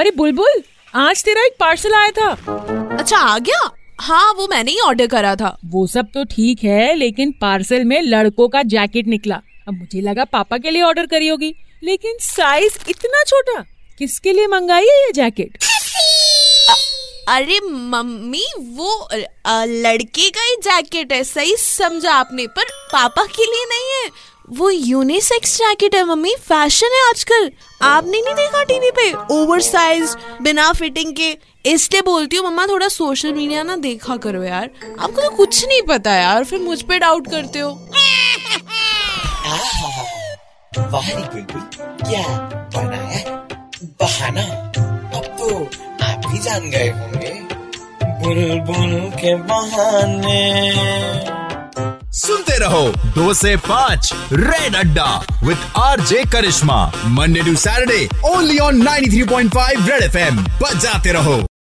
अरे बुलबुल आज तेरा एक पार्सल आया था। अच्छा आ गया? हाँ वो मैंने ही ऑर्डर करा था। वो सब तो ठीक है लेकिन पार्सल में लड़कों का जैकेट निकला। अब मुझे लगा पापा के लिए ऑर्डर करी होगी। लेकिन साइज़ इतना छोटा किसके लिए मंगाई है ये जैकेट अरे मम्मी वो लड़के का ही जैकेट है सही समझा आपने पर पापा के लिए नहीं है। वो यूनिसेक्स जैकेट है मम्मी फ़ैशन है आजकल। आपने नहीं देखा टीवी पे? ओवर साइज़ बिना फिटिंग के। इसलिए बोलती हूँ, मम्मा, थोड़ा सोशल मीडिया ना देखा करो यार। आपको तो कुछ नहीं पता यार, फिर मुझ पे डाउट करते हो। वाह रे बुलबुल क्या बनाया बहाना। अब तो आप भी जान गए होंगे। बुलबुल के बहाने। सुनते रहो दो से पाँच Red Adda with R J Karishma Monday to Saturday only on 93.5 Red F FM. बजाते रहो।